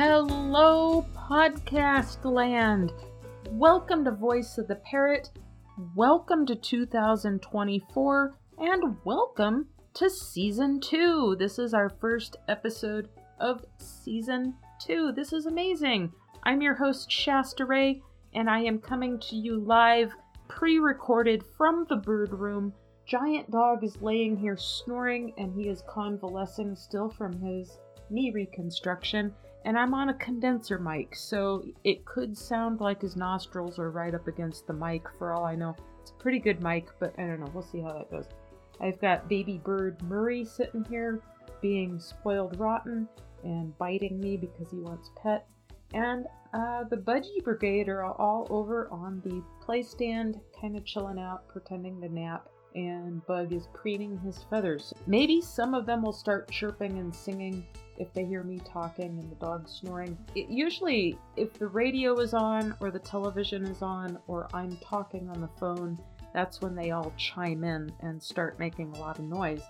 Hello, podcast land. Welcome to Voice of the Parrot. Welcome to 2024, and welcome to season two. This is our first episode of season two. This is amazing. I'm your host, Shasta Ray, and I am coming to you live, pre recorded from the bird room. Giant Dog is laying here snoring, and he is convalescing still from his knee reconstruction. And I'm on a condenser mic, so it could sound like his nostrils are right up against the mic for all I know. It's a pretty good mic, but I don't know. We'll see how that goes. I've got baby bird Murray sitting here being spoiled rotten and biting me because he wants pet. And uh, the Budgie Brigade are all over on the play stand, kind of chilling out, pretending to nap. And Bug is preening his feathers. Maybe some of them will start chirping and singing if they hear me talking and the dog snoring. It, usually, if the radio is on, or the television is on, or I'm talking on the phone, that's when they all chime in and start making a lot of noise.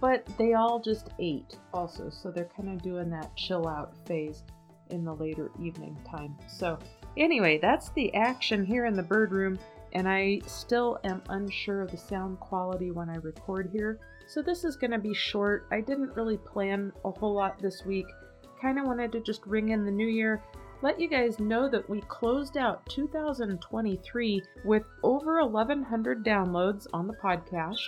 But they all just ate also, so they're kind of doing that chill out phase in the later evening time. So, anyway, that's the action here in the bird room, and I still am unsure of the sound quality when I record here. So, this is going to be short. I didn't really plan a whole lot this week. Kind of wanted to just ring in the new year, let you guys know that we closed out 2023 with over 1,100 downloads on the podcast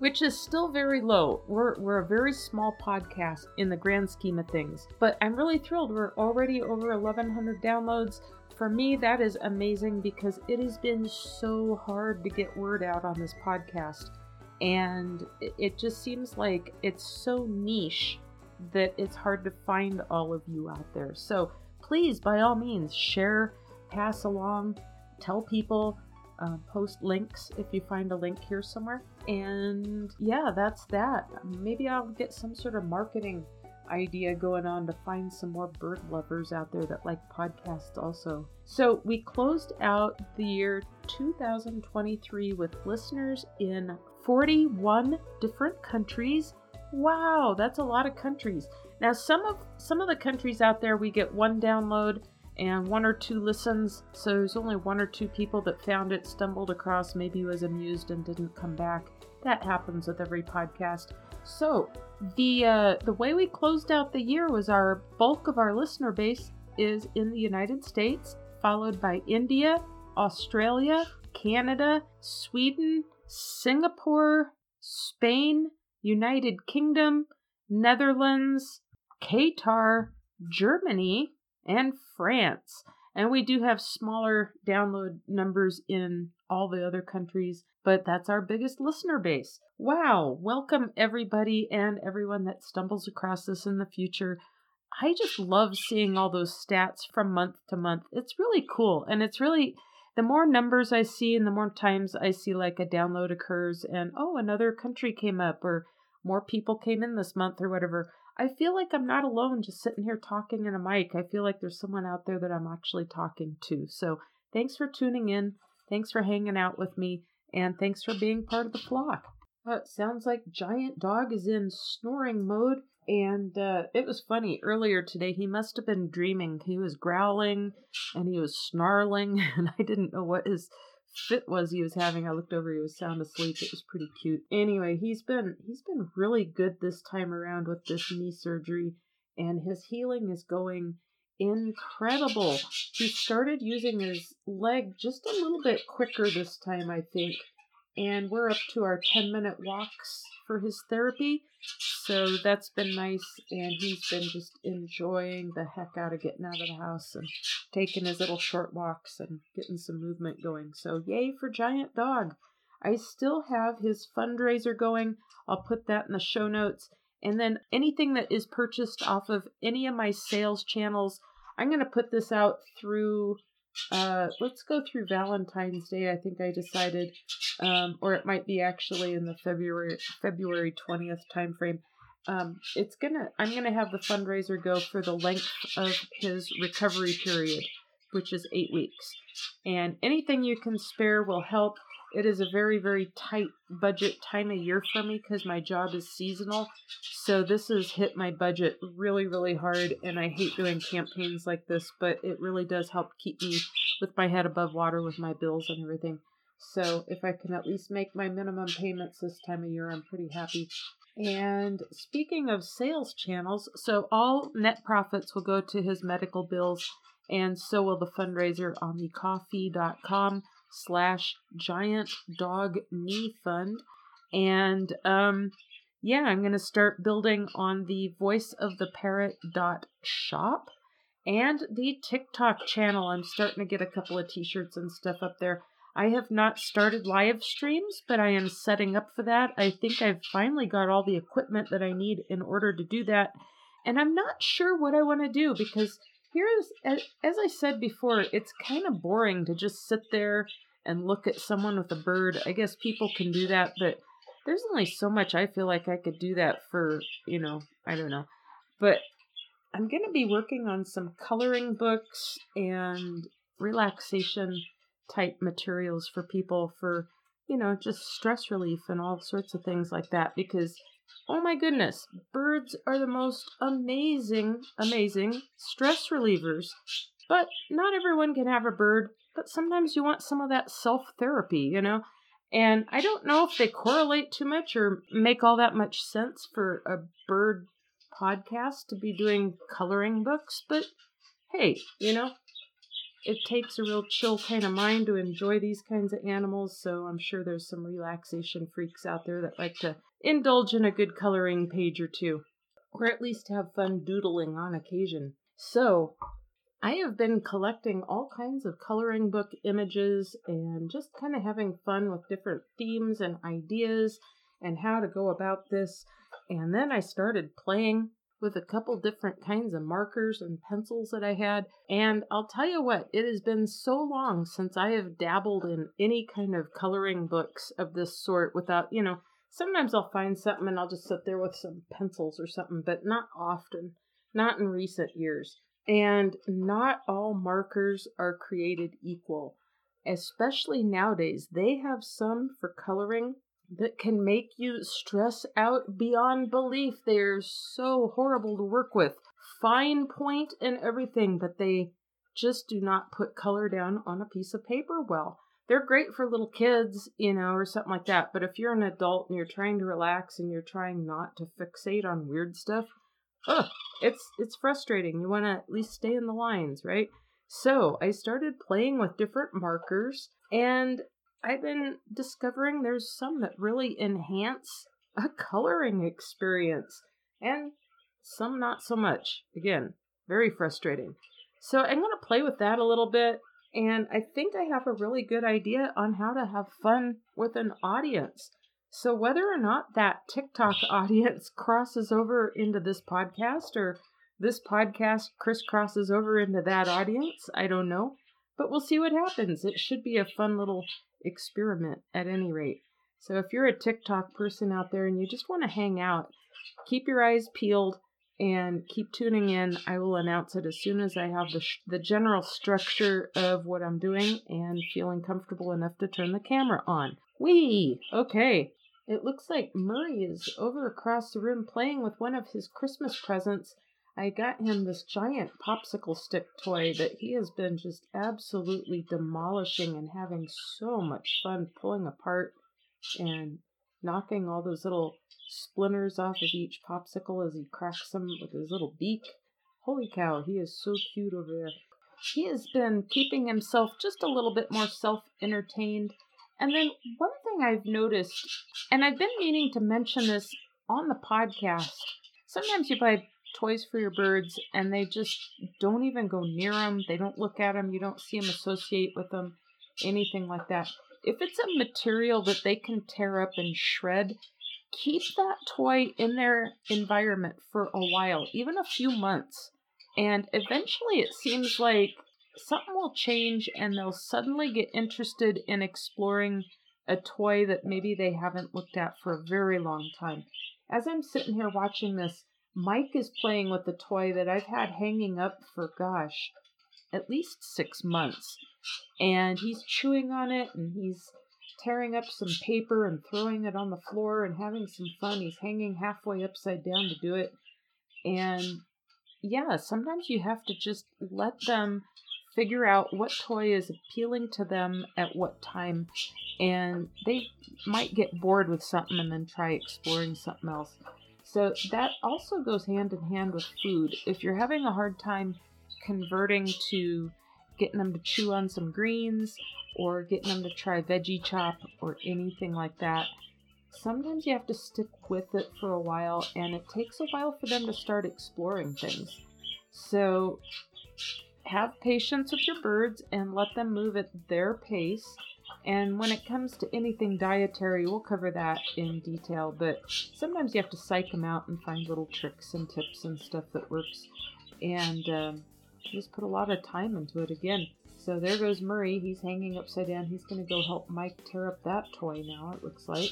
which is still very low. We're, we're a very small podcast in the grand scheme of things, but I'm really thrilled. We're already over 1,100 downloads. For me, that is amazing because it has been so hard to get word out on this podcast. And it just seems like it's so niche that it's hard to find all of you out there. So please, by all means, share, pass along, tell people, uh, post links if you find a link here somewhere. And yeah, that's that. Maybe I'll get some sort of marketing idea going on to find some more bird lovers out there that like podcasts also. So we closed out the year 2023 with listeners in 41 different countries. Wow, that's a lot of countries. Now some of some of the countries out there we get one download and one or two listens. So there's only one or two people that found it, stumbled across, maybe was amused and didn't come back. That happens with every podcast. So the uh, the way we closed out the year was our bulk of our listener base is in the United States, followed by India, Australia, Canada, Sweden, Singapore, Spain, United Kingdom, Netherlands, Qatar, Germany, and France. And we do have smaller download numbers in all the other countries, but that's our biggest listener base. Wow, welcome everybody and everyone that stumbles across this in the future. I just love seeing all those stats from month to month. It's really cool. And it's really, the more numbers I see and the more times I see like a download occurs and, oh, another country came up or more people came in this month or whatever. I feel like I'm not alone just sitting here talking in a mic. I feel like there's someone out there that I'm actually talking to. So thanks for tuning in. Thanks for hanging out with me. And thanks for being part of the flock. Uh, sounds like Giant Dog is in snoring mode. And uh, it was funny earlier today. He must have been dreaming. He was growling and he was snarling, and I didn't know what his fit was he was having. I looked over, he was sound asleep. It was pretty cute. Anyway, he's been he's been really good this time around with this knee surgery, and his healing is going incredible. He started using his leg just a little bit quicker this time, I think. And we're up to our 10 minute walks for his therapy. So that's been nice. And he's been just enjoying the heck out of getting out of the house and taking his little short walks and getting some movement going. So, yay for Giant Dog. I still have his fundraiser going. I'll put that in the show notes. And then anything that is purchased off of any of my sales channels, I'm going to put this out through uh, let's go through Valentine's Day. I think I decided, um, or it might be actually in the February February twentieth time frame. Um, it's gonna I'm gonna have the fundraiser go for the length of his recovery period, which is eight weeks, and anything you can spare will help. It is a very, very tight budget time of year for me because my job is seasonal. So this has hit my budget really, really hard. And I hate doing campaigns like this, but it really does help keep me with my head above water with my bills and everything. So if I can at least make my minimum payments this time of year, I'm pretty happy. And speaking of sales channels, so all net profits will go to his medical bills, and so will the fundraiser on the ko-fi.com slash giant dog knee fund. And um yeah, I'm gonna start building on the voice of the parrot dot shop and the TikTok channel. I'm starting to get a couple of t-shirts and stuff up there. I have not started live streams, but I am setting up for that. I think I've finally got all the equipment that I need in order to do that. And I'm not sure what I want to do because here's, as I said before, it's kind of boring to just sit there and look at someone with a bird. I guess people can do that, but there's only so much I feel like I could do that for, you know, I don't know. But I'm going to be working on some coloring books and relaxation type materials for people for, you know, just stress relief and all sorts of things like that because oh my goodness, birds are the most amazing, amazing stress relievers. But not everyone can have a bird, but sometimes you want some of that self therapy, you know? And I don't know if they correlate too much or make all that much sense for a bird podcast to be doing coloring books, but hey, you know, it takes a real chill kind of mind to enjoy these kinds of animals, so I'm sure there's some relaxation freaks out there that like to indulge in a good coloring page or two, or at least have fun doodling on occasion. So, I have been collecting all kinds of coloring book images and just kind of having fun with different themes and ideas and how to go about this. And then I started playing with a couple different kinds of markers and pencils that I had. And I'll tell you what, it has been so long since I have dabbled in any kind of coloring books of this sort without, you know, sometimes I'll find something and I'll just sit there with some pencils or something, but not often, not in recent years. And not all markers are created equal, especially nowadays. They have some for coloring that can make you stress out beyond belief. They're so horrible to work with. Fine point and everything, but they just do not put color down on a piece of paper well. They're great for little kids, you know, or something like that. But if you're an adult and you're trying to relax and you're trying not to fixate on weird stuff, ugh, it's it's frustrating. You want to at least stay in the lines, right? So I started playing with different markers, and I've been discovering there's some that really enhance a coloring experience, and some not so much. Again, very frustrating. So I'm going to play with that a little bit, and I think I have a really good idea on how to have fun with an audience. So whether or not that TikTok audience crosses over into this podcast or this podcast crisscrosses over into that audience, I don't know. But we'll see what happens. It should be a fun little experiment at any rate. So if you're a TikTok person out there and you just want to hang out, keep your eyes peeled and keep tuning in. I will announce it as soon as I have the sh- the general structure of what I'm doing and feeling comfortable enough to turn the camera on. Wee. Okay. It looks like Murray is over across the room playing with one of his Christmas presents. I got him this giant popsicle stick toy that he has been just absolutely demolishing and having so much fun pulling apart and knocking all those little splinters off of each popsicle as he cracks them with his little beak. Holy cow, he is so cute over there. He has been keeping himself just a little bit more self entertained. And then one thing I've noticed, and I've been meaning to mention this on the podcast, sometimes you buy toys for your birds and they just don't even go near them. They don't look at them. You don't see them associate with them, anything like that. If it's a material that they can tear up and shred, keep that toy in their environment for a while, even a few months. And eventually it seems like something will change and they'll suddenly get interested in exploring a toy that maybe they haven't looked at for a very long time. As I'm sitting here watching this, Mike is playing with a toy that I've had hanging up for, gosh, at least six months. And he's chewing on it and he's tearing up some paper and throwing it on the floor and having some fun. He's hanging halfway upside down to do it. And yeah, sometimes you have to just let them figure out what toy is appealing to them at what time. And they might get bored with something and then try exploring something else. So that also goes hand in hand with food. If you're having a hard time converting to getting them to chew on some greens or getting them to try veggie chop or anything like that, sometimes you have to stick with it for a while and it takes a while for them to start exploring things. So have patience with your birds and let them move at their pace and when it comes to anything dietary, we'll cover that in detail, but sometimes you have to psych them out and find little tricks and tips and stuff that works. And um, just put a lot of time into it again. So there goes Murray. He's hanging upside down. He's going to go help Mike tear up that toy now, it looks like.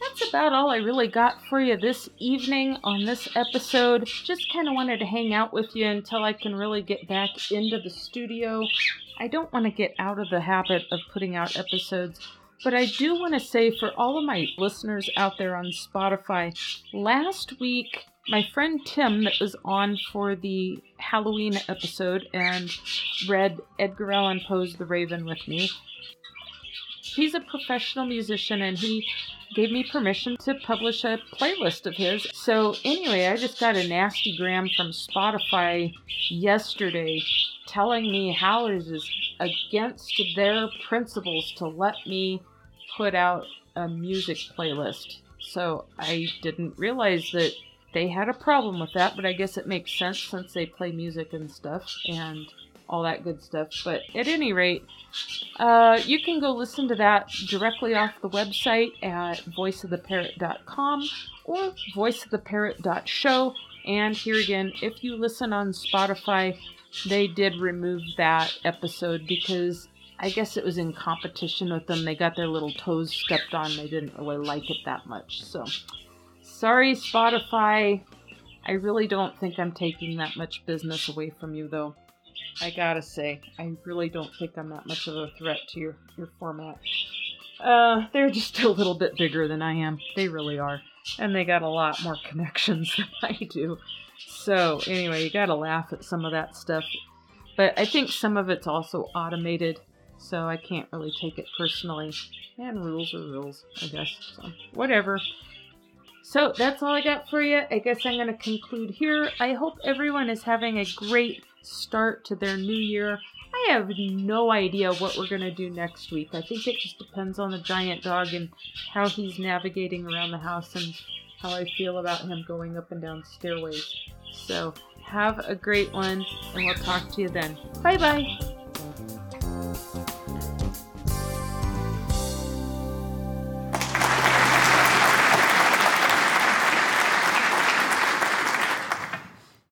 That's about all I really got for you this evening on this episode. Just kind of wanted to hang out with you until I can really get back into the studio I don't want to get out of the habit of putting out episodes, but I do want to say for all of my listeners out there on Spotify, last week my friend Tim that was on for the Halloween episode and read Edgar Allan Poe's The Raven with me. He's a professional musician and he gave me permission to publish a playlist of his. So, anyway, I just got a nasty gram from Spotify yesterday telling me how it is against their principles to let me put out a music playlist. So I didn't realize that they had a problem with that, but I guess it makes sense since they play music and stuff and all that good stuff. But at any rate, uh, you can go listen to that directly off the website at voiceoftheparrot.com or voiceoftheparrot.show. And here again, if you listen on Spotify, they did remove that episode because I guess it was in competition with them. They got their little toes stepped on. They didn't really like it that much. So, sorry, Spotify. I really don't think I'm taking that much business away from you, though. I gotta say, I really don't think I'm that much of a threat to your, your format. Uh, they're just a little bit bigger than I am. They really are. And they got a lot more connections than I do. So, anyway, you gotta laugh at some of that stuff. But I think some of it's also automated, so I can't really take it personally. And rules are rules, I guess. So, whatever. So, that's all I got for you. I guess I'm gonna conclude here. I hope everyone is having a great start to their new year. I have no idea what we're going to do next week. I think it just depends on the giant dog and how he's navigating around the house and how I feel about him going up and down stairways. So, have a great one, and we'll talk to you then. Bye bye.